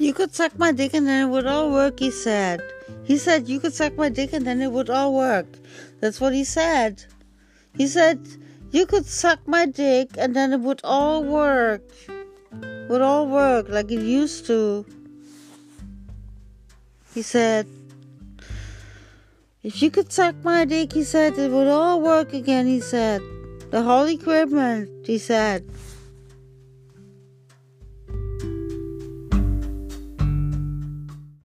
You could suck my dick and then it would all work, he said. He said, You could suck my dick and then it would all work. That's what he said. He said, You could suck my dick and then it would all work. Would all work like it used to. He said, If you could suck my dick, he said, it would all work again, he said. The Holy Equipment, he said.